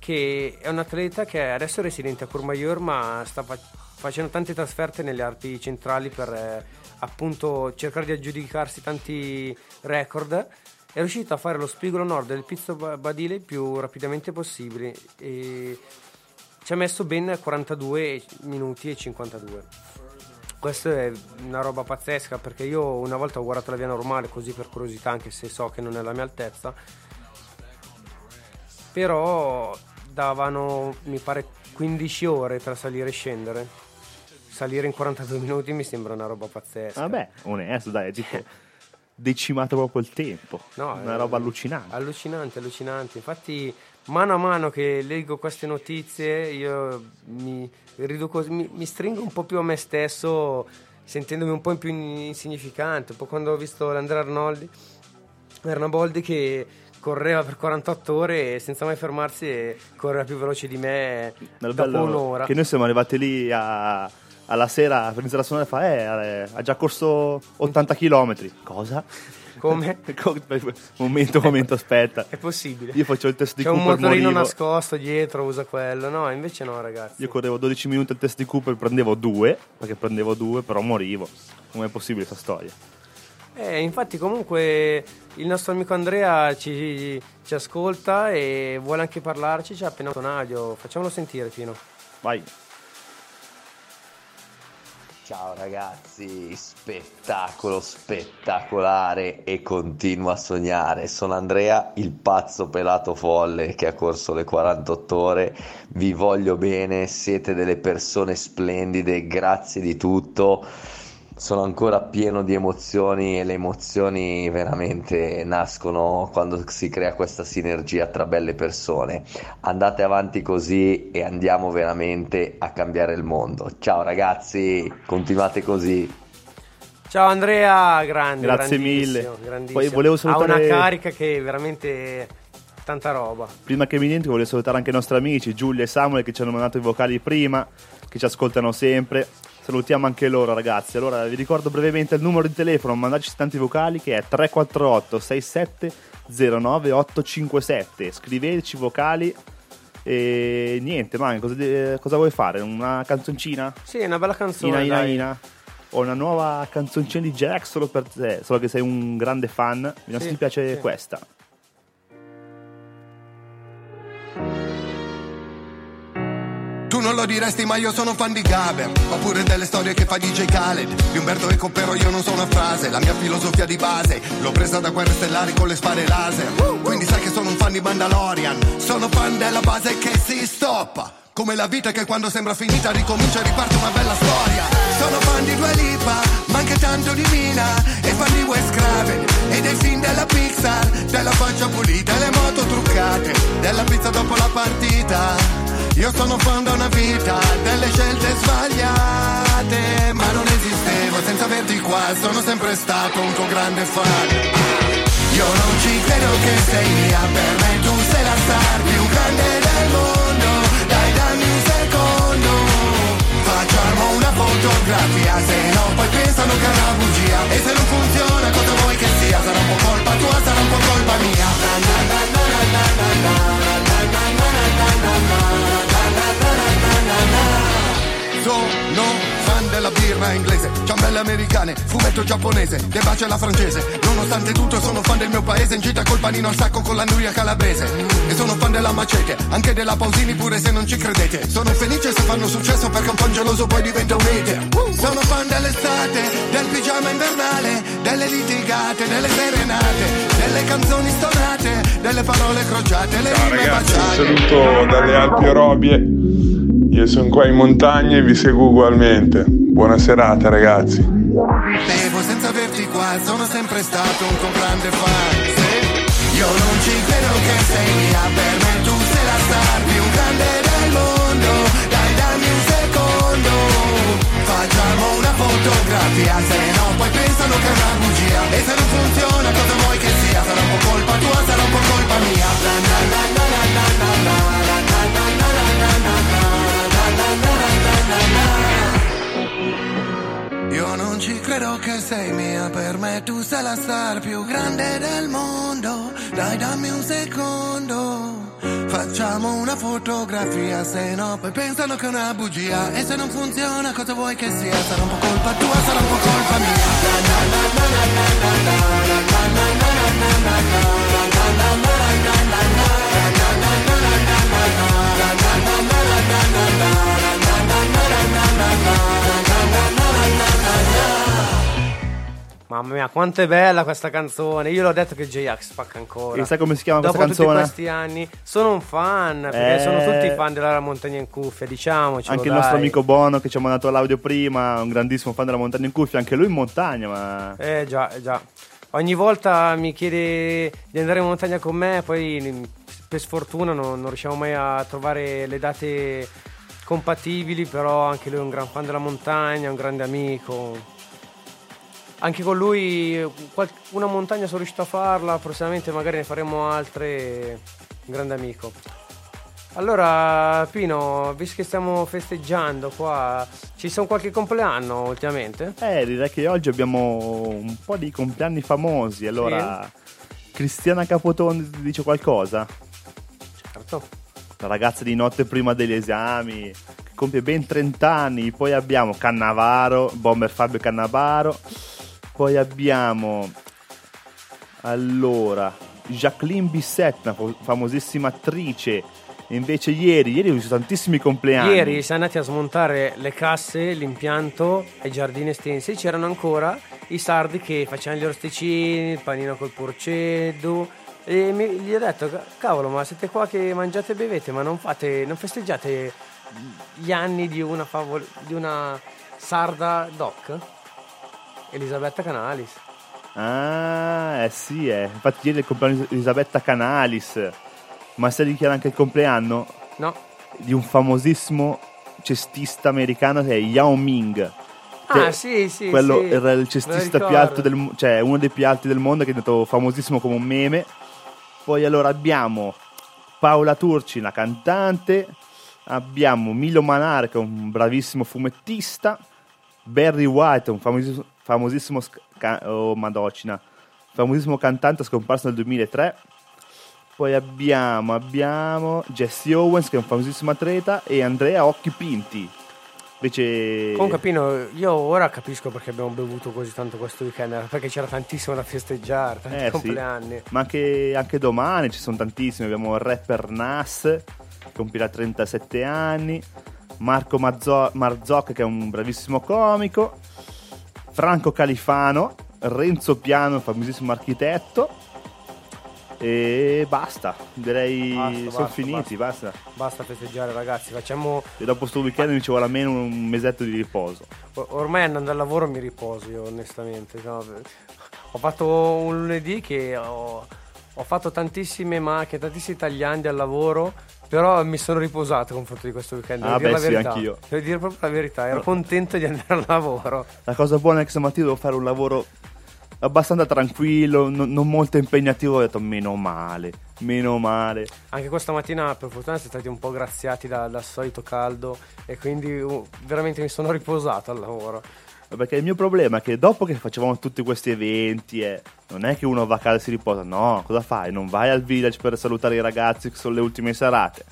che è un atleta che adesso è residente a Courmayeur ma sta fa- facendo tante trasferte nelle Alpi centrali per eh, appunto cercare di aggiudicarsi tanti record. È riuscito a fare lo spigolo nord del Pizzo Ba- Badile il più rapidamente possibile e ci ha messo ben 42 minuti e 52. Questo è una roba pazzesca perché io una volta ho guardato la via normale così per curiosità anche se so che non è la mia altezza però davano mi pare 15 ore tra salire e scendere salire in 42 minuti mi sembra una roba pazzesca Vabbè, onesto, dai, tipo decimato proprio il tempo. No, Una eh, roba allucinante. Allucinante, allucinante. Infatti, mano a mano che leggo queste notizie, io mi, riduco- mi, mi stringo un po' più a me stesso, sentendomi un po' più insignificante. Un po' quando ho visto l'Andrea Arnoldi, Arnaboldi che correva per 48 ore senza mai fermarsi e correva più veloce di me Il dopo bello un'ora. Che noi siamo arrivati lì a- alla sera per iniziare a suonare e fa, eh, ha già corso 80 km. Cosa? Come? momento, momento, aspetta. È possibile. Io faccio il test di C'è un Cooper, motorino morivo. nascosto dietro, usa quello. No, invece no, ragazzi. Io correvo 12 minuti al test di Cooper, prendevo due, perché prendevo due, però morivo. Com'è possibile questa storia? Eh, infatti comunque il nostro amico Andrea ci, ci ascolta e vuole anche parlarci, ci ha appena un audio, facciamolo sentire Pino. Vai. Ciao ragazzi, spettacolo spettacolare e continuo a sognare. Sono Andrea, il pazzo pelato folle che ha corso le 48 ore. Vi voglio bene, siete delle persone splendide, grazie di tutto. Sono ancora pieno di emozioni e le emozioni veramente nascono quando si crea questa sinergia tra belle persone. Andate avanti così e andiamo veramente a cambiare il mondo. Ciao ragazzi, continuate così. Ciao Andrea, grande, Grazie grandissimo, mille. grandissimo. Poi volevo Ha salutare- una carica che è veramente tanta roba. Prima che mi dimentichi, voglio salutare anche i nostri amici Giulia e Samuel che ci hanno mandato i vocali prima, che ci ascoltano sempre. Salutiamo anche loro, ragazzi. Allora, vi ricordo brevemente il numero di telefono, mandateci tanti vocali che è 348 67 09 857. Scriveteci vocali e niente, ma cosa, de- cosa vuoi fare? Una canzoncina? Sì, una bella canzone. Ina Ina dai. Ina. Ho una nuova canzoncina di Jack solo per te, solo che sei un grande fan. Se Sì, ti piace sì. questa. Tu non lo diresti ma io sono fan di Gaber Oppure delle storie che fa DJ Khaled. Di Umberto Eco però io non so una frase. La mia filosofia di base L'ho presa da guerre stellari con le spade laser. Quindi sai che sono un fan di Mandalorian. Sono fan della base che si stoppa. Come la vita che quando sembra finita ricomincia e riparte una bella storia. Sono fan di Dua Lipa, ma anche tanto di Mina. E fan di Wes Craven e dei film della Pixar. Della faccia pulita e le moto truccate. Della pizza dopo la partita io sono fan da una vita, delle scelte sbagliate, ma non esistevo senza averti qua, sono sempre stato un tuo grande fan. Io non ci credo che sei mia, per me tu sei la star più grande del mondo, dai dammi un secondo. Facciamo una fotografia, se no poi pensano che è una bugia, e se non funziona cosa vuoi che sia, sarà un po' colpa tua, sarà un po' colpa mia. Na, na, na, その fan della birra inglese, ciambelle americane, fumetto giapponese, che bacia la francese. Nonostante tutto sono fan del mio paese, in gita col panino al sacco con la nuria calabrese. E sono fan della macete, anche della Pausini pure se non ci credete. Sono felice se fanno successo perché un fan geloso poi diventa un hater. Sono fan dell'estate, del pigiama invernale, delle litigate, delle serenate, delle canzoni stonate, delle parole crociate, le Ciao rime ragazzi, un baciate. saluto dalle Alpi Orobie. Io sono qua in montagna e vi seguo ugualmente. Buona serata ragazzi. Bevo senza averti qua, sono sempre stato un tuo fan. Io non ci credo che sei mia, per me tu sei la star più grande del mondo. Dai, dammi un secondo. Facciamo una fotografia, se no poi pensano che è una bugia. E se non funziona, cosa vuoi che sia? Sarà un po' colpa tua, sarà un po' colpa mia. Na, na, na, Io non ci credo che sei mia, per me tu sei la star più grande del mondo. Dai, dammi un secondo. Facciamo una fotografia, se no poi pensano che è una bugia. E se non funziona, cosa vuoi che sia? Sarà un po' colpa tua, sarà un po' colpa mia. Mia, quanto è bella questa canzone. Io l'ho detto che J-Ax spacca ancora. E sai come si chiama Dopo questa tutti canzone? questi anni sono un fan, perché Eh. sono tutti fan della montagna in cuffia, diciamoci. Anche il nostro amico Bono che ci ha mandato l'audio prima, un grandissimo fan della montagna in cuffia, anche lui in montagna, ma... Eh già, eh già. Ogni volta mi chiede di andare in montagna con me, poi mm, per sfortuna non, non riusciamo mai a trovare le date compatibili, però anche lui è un gran fan della montagna, un grande amico. Anche con lui una montagna sono riuscito a farla, prossimamente magari ne faremo altre. Un grande amico. Allora, Pino, visto che stiamo festeggiando qua, ci sono qualche compleanno ultimamente? Eh, direi che oggi abbiamo un po' di compleanni famosi. Allora, Cristiana Capotondo ti dice qualcosa? Certo. La ragazza di notte prima degli esami, che compie ben 30 anni. Poi abbiamo Cannavaro, bomber Fabio Cannavaro. Poi abbiamo, allora, Jacqueline Bisset, una famosissima attrice. Invece ieri, ieri ho visto tantissimi compleanni. Ieri siamo andati a smontare le casse, l'impianto i giardini estensi. C'erano ancora i sardi che facevano gli orticini, il panino col porceddu. E mi- gli ho detto, "Ca- cavolo, ma siete qua che mangiate e bevete, ma non fate, non festeggiate gli anni di una, favol- di una sarda doc? Elisabetta Canalis. Ah, eh sì, eh. Infatti ieri è il compleanno di Elisabetta Canalis. Ma sai di chi era anche il compleanno? No. Di un famosissimo cestista americano che è Yao Ming. Ah, sì, sì, Quello sì. era il cestista più alto del mo- cioè uno dei più alti del mondo che è diventato famosissimo come un meme. Poi allora abbiamo Paola Turci, una cantante. Abbiamo Milo Manar, che è un bravissimo fumettista. Barry White, un famosissimo, famosissimo sc- ca- oh, madocina, famosissimo cantante scomparso nel 2003. Poi abbiamo, abbiamo Jesse Owens, che è un famosissimo atleta, e Andrea Occhi Pinti. Invece... Comunque Pino, io ora capisco perché abbiamo bevuto così tanto questo weekend, perché c'era tantissimo da festeggiare, tanti Eh, sì. compleanni. Ma anche, anche domani ci sono tantissimi. Abbiamo il rapper Nas, che compirà 37 anni. Marco Mazzo- Marzocca che è un bravissimo comico, Franco Califano, Renzo Piano, il famosissimo architetto e basta, direi Basta, sono basta, finiti, basta. Basta festeggiare ragazzi, facciamo... E dopo sto weekend mi ci vuole almeno un mesetto di riposo. Ormai andando al lavoro mi riposo io onestamente. no, ho fatto un lunedì che ho, ho fatto tantissime macchine, tantissimi tagliandi al lavoro, però mi sono riposato a confronto di questo weekend. Devo Ah, dire beh, la sì, verità. anch'io. Devo dire proprio la verità, ero contento di andare al lavoro. La cosa buona è che stamattina devo fare un lavoro abbastanza tranquillo, non, non molto impegnativo, ho detto meno male, meno male. Anche questa mattina per fortuna siete stati un po' graziati da- dal solito caldo e quindi uh, veramente mi sono riposato al lavoro. Perché il mio problema è che dopo che facevamo tutti questi eventi, eh, non è che uno va a casa e si riposa, no, cosa fai? Non vai al village per salutare i ragazzi che sono le ultime serate.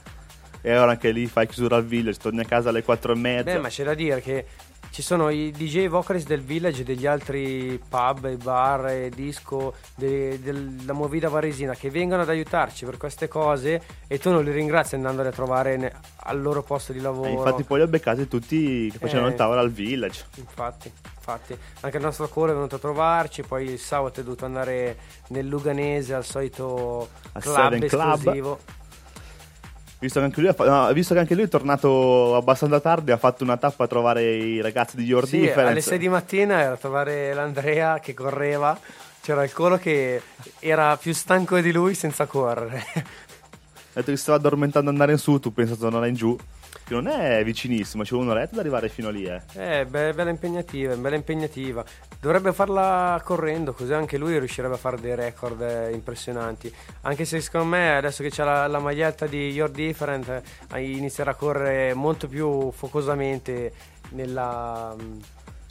E ora anche lì fai chiusura al village, torni a casa alle 4 e mezza. Beh, ma c'è da dire che ci sono i DJ vocalist del village e degli altri pub e bar e disco de- della Movida Varesina che vengono ad aiutarci per queste cose e tu non li ringrazi andandoli a trovare ne- al loro posto di lavoro. E infatti poi li ho beccati tutti che facevano Eh. il tavolo al village. Infatti, infatti, anche il nostro call è venuto a trovarci, poi il sabato è dovuto andare nel Luganese al solito Al club Seven Club. Visto che, anche lui ha no, visto che anche lui è tornato abbastanza tardi, ha fatto una tappa a trovare i ragazzi di Your Sì, Difference. alle 6 di mattina era a trovare l'Andrea che correva, c'era il colo che era più stanco di lui senza correre. Ha detto che stava addormentando ad andare in su, tu pensato andare in giù. Che non è vicinissimo, ci vuole un'oretta ad arrivare fino lì, eh. Eh, be- bella impegnativa, bella impegnativa. Dovrebbe farla correndo, così anche lui riuscirebbe a fare dei record eh, impressionanti. Anche se secondo me adesso che c'ha la, la maglietta di Your Different eh, inizierà a correre molto più focosamente nella, mm,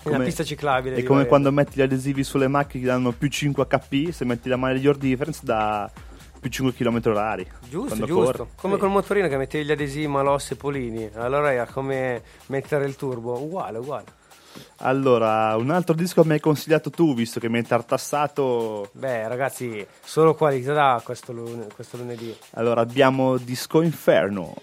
Come- pista ciclabile. È come quando metti gli adesivi sulle macchine che danno più 5 HP, se metti la maglia di Your Difference da più 5 km orari. Giusto, giusto. corri. Come Sì. col motorino che mettevi gli adesivi Malossi e Polini. Allora era come mettere il turbo. Uguale, uguale. Allora, un altro disco mi hai consigliato tu, visto che mi hai tartassato. Beh, ragazzi, solo qualità questo, lun- questo lunedì. Allora, abbiamo Disco Inferno.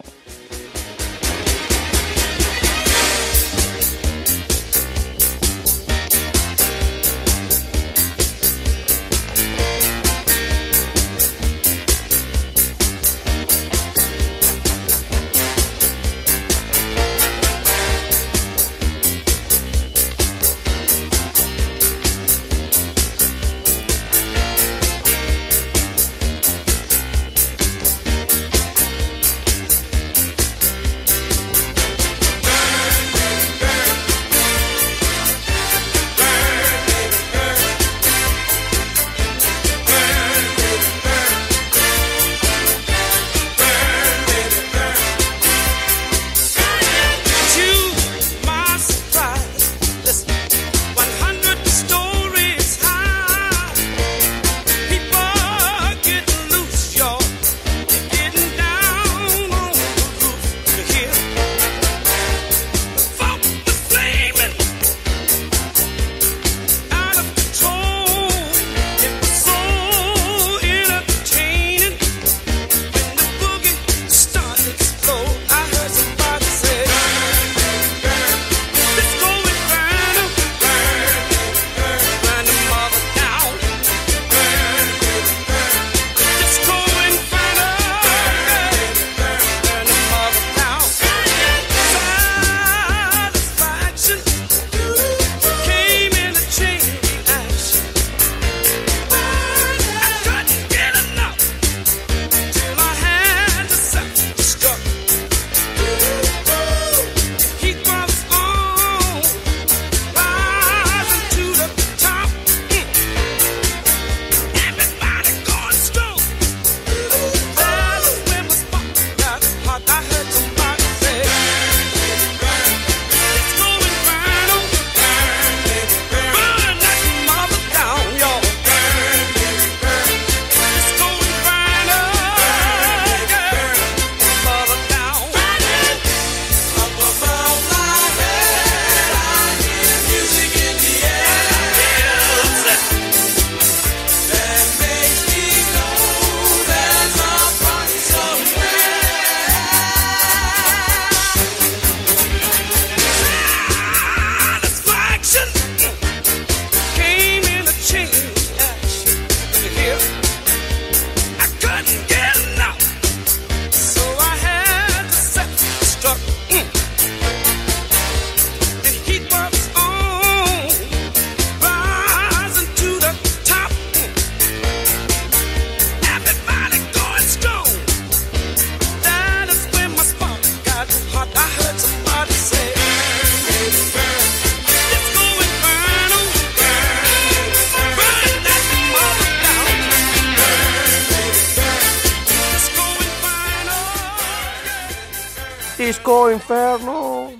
Inferno.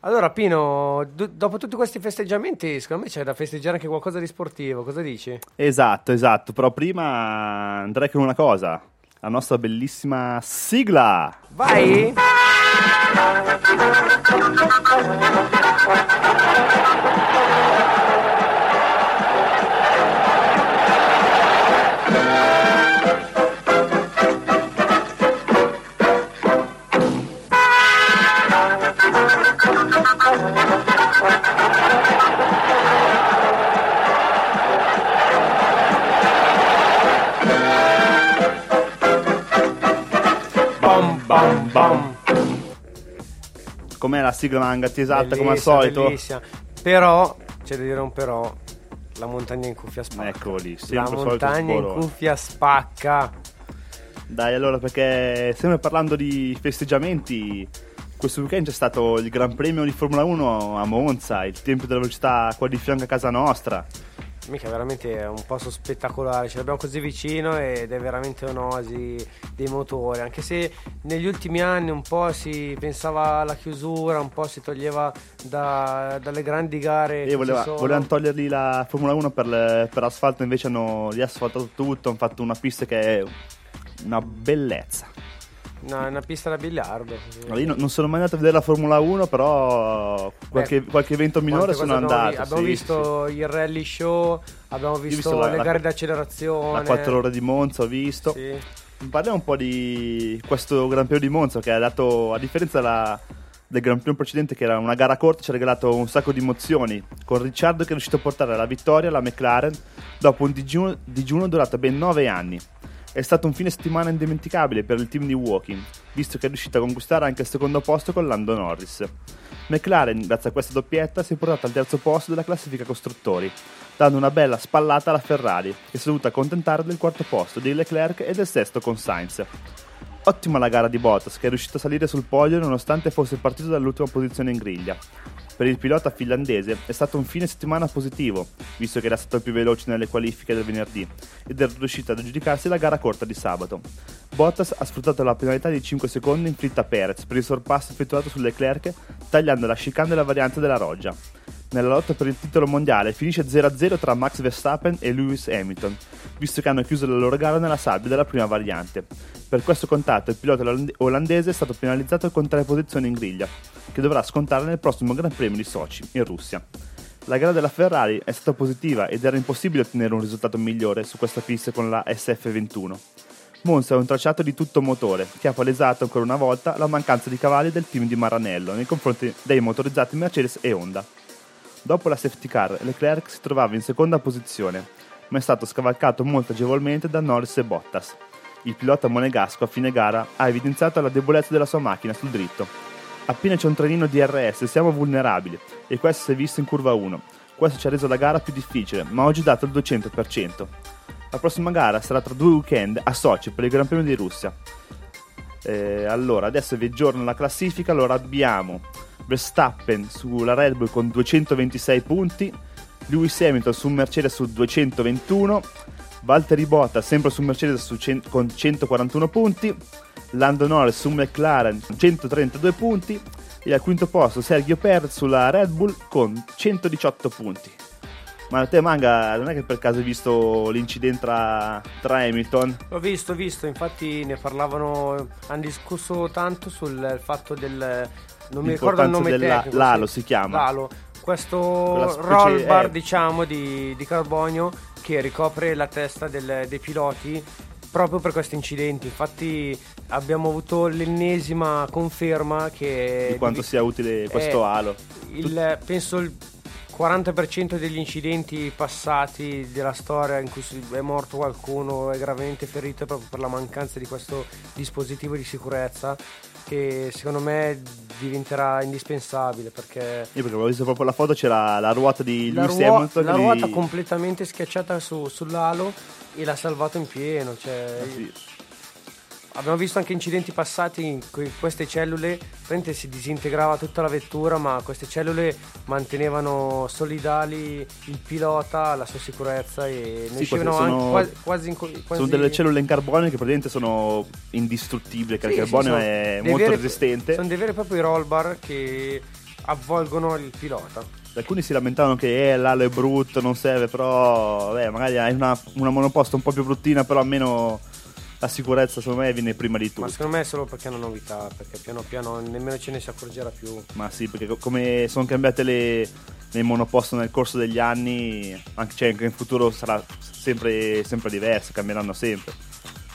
Allora, Pino, do- dopo tutti questi festeggiamenti, secondo me c'è da festeggiare anche qualcosa di sportivo. Cosa dici? Esatto, esatto. Però prima andrei con una cosa. La nostra bellissima sigla. Vai! Bam bam. Com'è la sigla manga? Ti esalta come al solito? bellissima. Però, c'è da dire un però, la montagna in cuffia spacca. Ecco lì, La sempre il solito montagna in cuffia spacca. Dai, allora, perché sempre parlando di festeggiamenti, questo weekend c'è stato il Gran Premio di Formula 1 a Monza, il Tempio della Velocità qua di fianco a casa nostra. Mica veramente è un posto spettacolare, ce l'abbiamo così vicino ed è veramente un'oasi dei motori, anche se negli ultimi anni un po' si pensava alla chiusura, un po' si toglieva da- dalle grandi gare. E voleva- volevano togliergli la Formula 1 per, le- per asfalto, invece hanno riasfaltato tutto, hanno fatto una pista che è una bellezza. No, è una pista da biliardo. Allora, io no- non sono mai andato a vedere la Formula 1, però qualche, qualche evento minore sono andato. vi- Abbiamo sì, visto il rally show, abbiamo visto, visto la- le la- gare sì. d'accelerazione. La 4 ore di Monza ho visto. Parliamo un po' di questo Gran Premio di Monza che ha dato, a differenza della- del Gran Premio precedente che era una gara corta, ci ha regalato un sacco di emozioni, con Ricciardo che è riuscito a portare alla vittoria la McLaren dopo un digiuno, digiuno durato ben 9 anni. È stato un fine settimana indimenticabile per il team di Walking, visto che è riuscito a conquistare anche il secondo posto con Lando Norris. McLaren, grazie a questa doppietta, si è portata al terzo posto della classifica costruttori, dando una bella spallata alla Ferrari, che si è dovuta accontentare del quarto posto di Leclerc e del sesto con Sainz. Ottima la gara di Bottas, che è riuscito a salire sul podio nonostante fosse partito dall'ultima posizione in griglia. Per il pilota finlandese è stato un fine settimana positivo, visto che era stato il più veloce nelle qualifiche del venerdì ed è riuscito ad aggiudicarsi la gara corta di sabato. Bottas ha sfruttato la penalità di 5 secondi inflitta a Perez per il sorpasso effettuato su Leclerc, tagliando la chicane della variante della roggia. Nella lotta per il titolo mondiale finisce 0-0 tra Max Verstappen e Lewis Hamilton, visto che hanno chiuso la loro gara nella sabbia della prima variante. Per questo contatto il pilota oland- olandese è stato penalizzato con tre posizioni in griglia, che dovrà scontare nel prossimo Gran Premio di Sochi, in Russia. La gara della Ferrari è stata positiva ed era impossibile ottenere un risultato migliore su questa pista con la SF21. Monza è un tracciato di tutto motore, che ha palesato ancora una volta la mancanza di cavalli del team di Maranello nei confronti dei motorizzati Mercedes e Honda. Dopo la safety car, Leclerc si trovava in seconda posizione, ma è stato scavalcato molto agevolmente da Norris e Bottas. Il pilota monegasco a fine gara ha evidenziato la debolezza della sua macchina sul dritto. Appena c'è un trenino DRS siamo vulnerabili e questo si è visto in curva 1. Questo ci ha reso la gara più difficile, ma oggi dato il 200%. La prossima gara sarà tra due weekend a Sochi per il Gran Premio di Russia. Eh, allora, adesso vi aggiorno la classifica. Allora abbiamo Verstappen sulla Red Bull con 226 punti, Lewis Hamilton su Mercedes su 221, Valtteri Bottas sempre su Mercedes su cen- con 141 punti, Lando Norris su McLaren con 132 punti e al quinto posto Sergio Perez sulla Red Bull con 118 punti. Ma te Manga, non è che per caso hai visto l'incidente tra, tra Hamilton? L'ho visto, ho visto, infatti ne parlavano, hanno discusso tanto sul fatto del... non mi ricordo il nome della- tecnico. l'alo sì. si chiama. L'alo, questo roll bar eh. diciamo di, di carbonio che ricopre la testa del- dei piloti proprio per questi incidenti. Infatti abbiamo avuto l'ennesima conferma che... Di quanto sia utile questo eh, halo. il- penso il 40% degli incidenti passati della storia in cui è morto qualcuno è gravemente ferito proprio per la mancanza di questo dispositivo di sicurezza che secondo me diventerà indispensabile perché Io perché avevo visto proprio la foto, c'era la ruota di Lewis ruo- Hamilton. la ruota gli- completamente schiacciata su- sull'alo e l'ha salvato in pieno cioè, Ah, sì. Abbiamo visto anche incidenti passati in cui queste cellule, praticamente si disintegrava tutta la vettura, ma queste cellule mantenevano solidali il pilota, la sua sicurezza e ne Sì, uscivano sono- quasi, quasi, in quasi Sono delle cellule in carbonio che praticamente sono indistruttibili, che Sì, il sì, carbonio sono è molto veri- resistente. Sono dei veri e propri roll bar che avvolgono il pilota. Alcuni si lamentavano che eh, l'alo è brutto, non serve, però vabbè, magari hai una, una monoposta un po' più bruttina, però almeno la sicurezza secondo me viene prima di tutto. Ma secondo me è solo perché è una novità, perché piano piano nemmeno ce ne si accorgerà più. Ma sì, perché co- come sono cambiate le, le monoposto nel corso degli anni, anche, cioè, anche in futuro sarà sempre, sempre diverso, cambieranno sempre.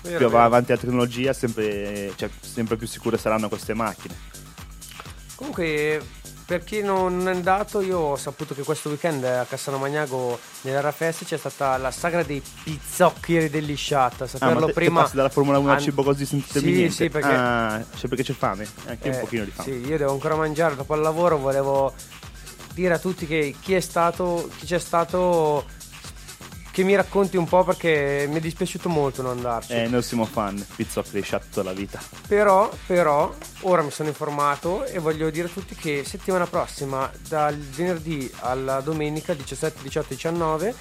Vero, più va avanti la tecnologia, sempre, cioè, sempre più sicure saranno queste macchine. Comunque, per chi non è andato, io ho saputo che questo weekend a Cassano Magnago nell'Era Fest c'è stata la sagra dei pizzoccheri dell'isciata. Ah, Saperlo ma te, te prima. passi dalla Formula 1 al an- cibo così senza Sì, niente? sì, perché. Ah, cioè perché c'è fame? Anche un Eh, pochino di fame. Sì, io devo ancora mangiare dopo il lavoro. Volevo dire a tutti che chi è stato, chi c'è stato, che mi racconti un po' perché mi è dispiaciuto molto non andarci. Eh, noi siamo fan, pizzocchi sciatto la vita. Però, però, ora mi sono informato e voglio dire a tutti che settimana prossima, dal venerdì alla domenica 17, 18, 19,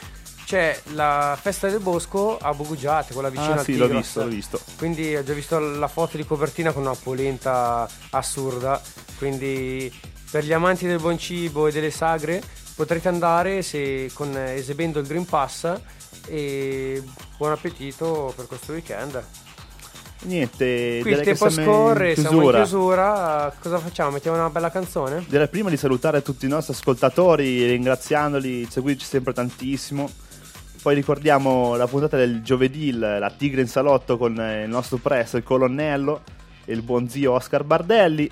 c'è la festa del bosco a Bogugiate, quella vicino Ah, sì, l'ho Tigros. visto, l'ho visto. Quindi ho già visto la foto di copertina con una polenta assurda. Quindi per gli amanti del buon cibo e delle sagre potrete andare se, con, esibendo il Green Pass e buon appetito per questo weekend. Niente, Qui il tempo scorre, siamo in chiusura. chiusura. Cosa facciamo? Mettiamo una bella canzone? Direi prima di salutare tutti i nostri ascoltatori, ringraziandoli, seguirci sempre tantissimo. Poi ricordiamo la puntata del giovedì, la Tigre in salotto con eh, il nostro press, il colonnello e il buon zio Oscar Bardelli.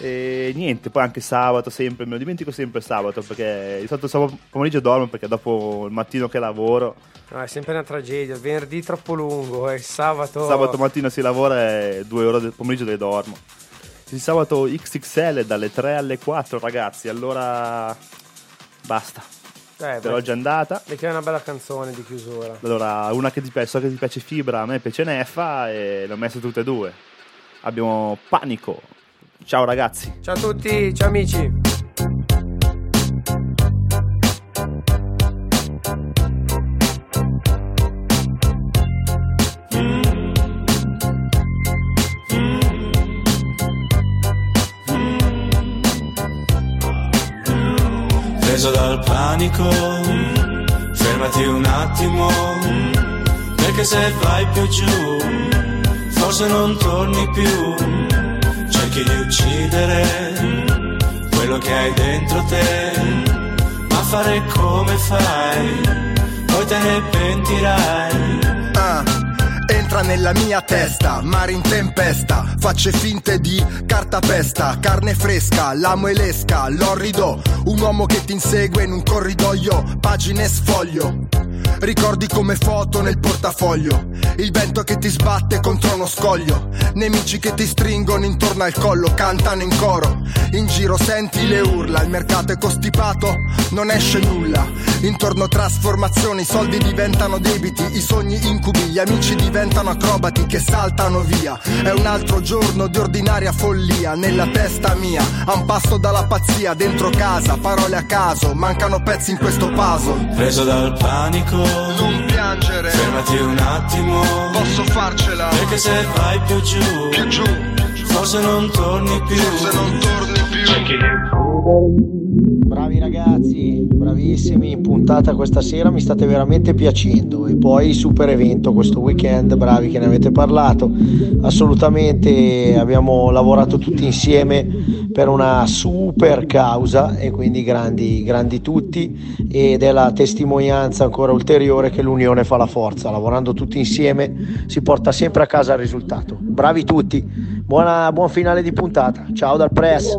E niente, poi anche sabato sempre, me lo dimentico sempre sabato perché di solito sabato pomeriggio dormo perché dopo il mattino che lavoro, No, è sempre una tragedia. Il venerdì troppo lungo e il sabato. sabato mattina si lavora e due ore del pomeriggio le dormo. Il sabato XXL dalle 3 alle 4 ragazzi, allora basta. Eh, Per oggi è andata. Mettiamo una bella canzone di chiusura. Allora, una che ti piace, so che ti piace Fibra, a me piace Neffa e le ho messe tutte e due. Abbiamo Panico. Ciao ragazzi. Ciao a tutti, ciao amici. preso dal panico, fermati un attimo, perché se vai più giù, forse non torni più, cerchi di uccidere quello che hai dentro te, ma fare come fai, poi te ne pentirai. Ah, entra nella mia testa, mare in tempesta, facce finte di cartapesta, carne fresca, l'amo e l'esca, l'orrido, un uomo che ti insegue in un corridoio, pagine sfoglio. Ricordi come foto nel portafoglio, il vento che ti sbatte contro uno scoglio, nemici che ti stringono intorno al collo, cantano in coro, in giro senti le urla, il mercato è costipato, non esce nulla, intorno trasformazioni, i soldi diventano debiti, i sogni incubi, gli amici diventano acrobati che saltano via, è un altro giorno di ordinaria follia, nella testa mia, a un passo dalla pazzia, dentro casa, parole a caso, mancano pezzi in questo puzzle. Preso dal panico, Non piangere, fermati un attimo, posso farcela, perché se vai più giù, più giù, forse non torni più. forse non torni più. Bravi ragazzi, bravissimi, puntata questa sera mi state veramente piacendo. E poi super evento questo weekend, bravi che ne avete parlato, assolutamente abbiamo lavorato tutti insieme per una super causa e quindi grandi, grandi tutti. Ed è la testimonianza ancora ulteriore che l'unione fa la forza, lavorando tutti insieme si porta sempre a casa il risultato. Bravi tutti, Buona, buon finale di puntata, ciao dal press.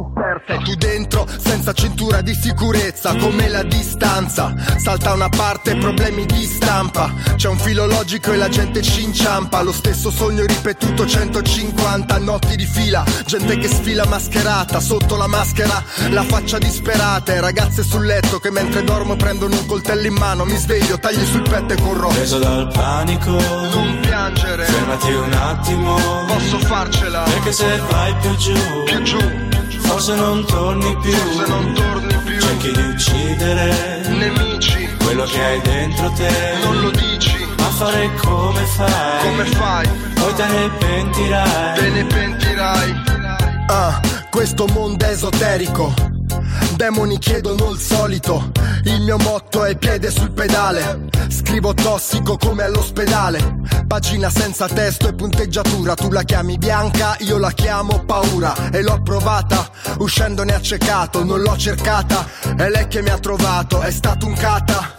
Tu dentro, senza cintura di sicurezza, come la distanza. Salta una parte, problemi di stampa. C'è un filo logico e la gente ci inciampa. Lo stesso sogno ripetuto 150 notti di fila. Gente che sfila mascherata, sotto la maschera, la faccia disperata. E ragazze sul letto che mentre dormo prendono un coltello in mano. Mi sveglio, tagli sul petto e corro. Preso dal panico Non piangere, Fermati un attimo posso farcela. Perché se vai più giù Più giù, Forse non torni più se non torni più. Cerchi di uccidere Nemici, Quello che hai dentro te non lo dici. Ma fare come fai Come fai? Poi te ne pentirai Te ne pentirai. Ah, questo mondo è esoterico. Demoni chiedono il solito. Il mio motto è piede sul pedale. Scrivo tossico come all'ospedale. Pagina senza testo e punteggiatura. Tu la chiami bianca, io la chiamo paura. E l'ho provata, uscendone accecato. Non l'ho cercata, è lei che mi ha trovato. È stato un cata.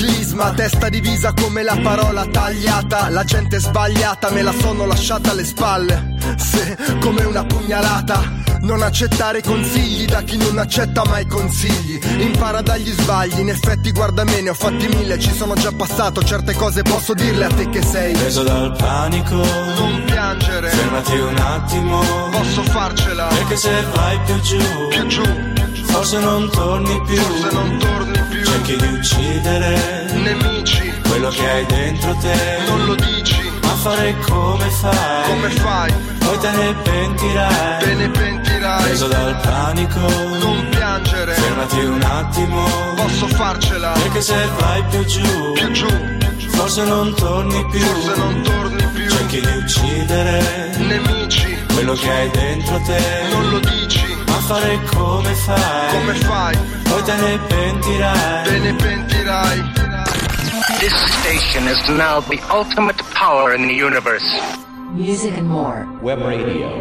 Clisma, testa divisa come la parola tagliata. La gente sbagliata, me la sono lasciata alle spalle. Se, come una pugnalata. Non accettare consigli da chi non accetta mai consigli. Impara dagli sbagli, in effetti guarda me, ne ho fatti mille, ci sono già passato. Certe cose posso dirle a te che sei. Preso dal panico Non piangere, Fermati un attimo posso farcela. Perché se vai più giù Più giù, Forse non torni più se non torni più. Cerchi di uccidere Nemici, Quello che hai dentro te non lo dici. Ma fare come fai Come fai? Poi te ne pentirai Te ne pentirai. Preso dal panico Non piangere, Fermati un attimo posso farcela. Perché se vai più giù Più giù, Forse non torni più se non torni più. Cerchi di uccidere Nemici, Quello che hai dentro te non lo dici. Ma fare come fai Come fai? Poi te ne pentirai Te ne pentirai. This station is now the ultimate power in the universe. Music and more. Web radio.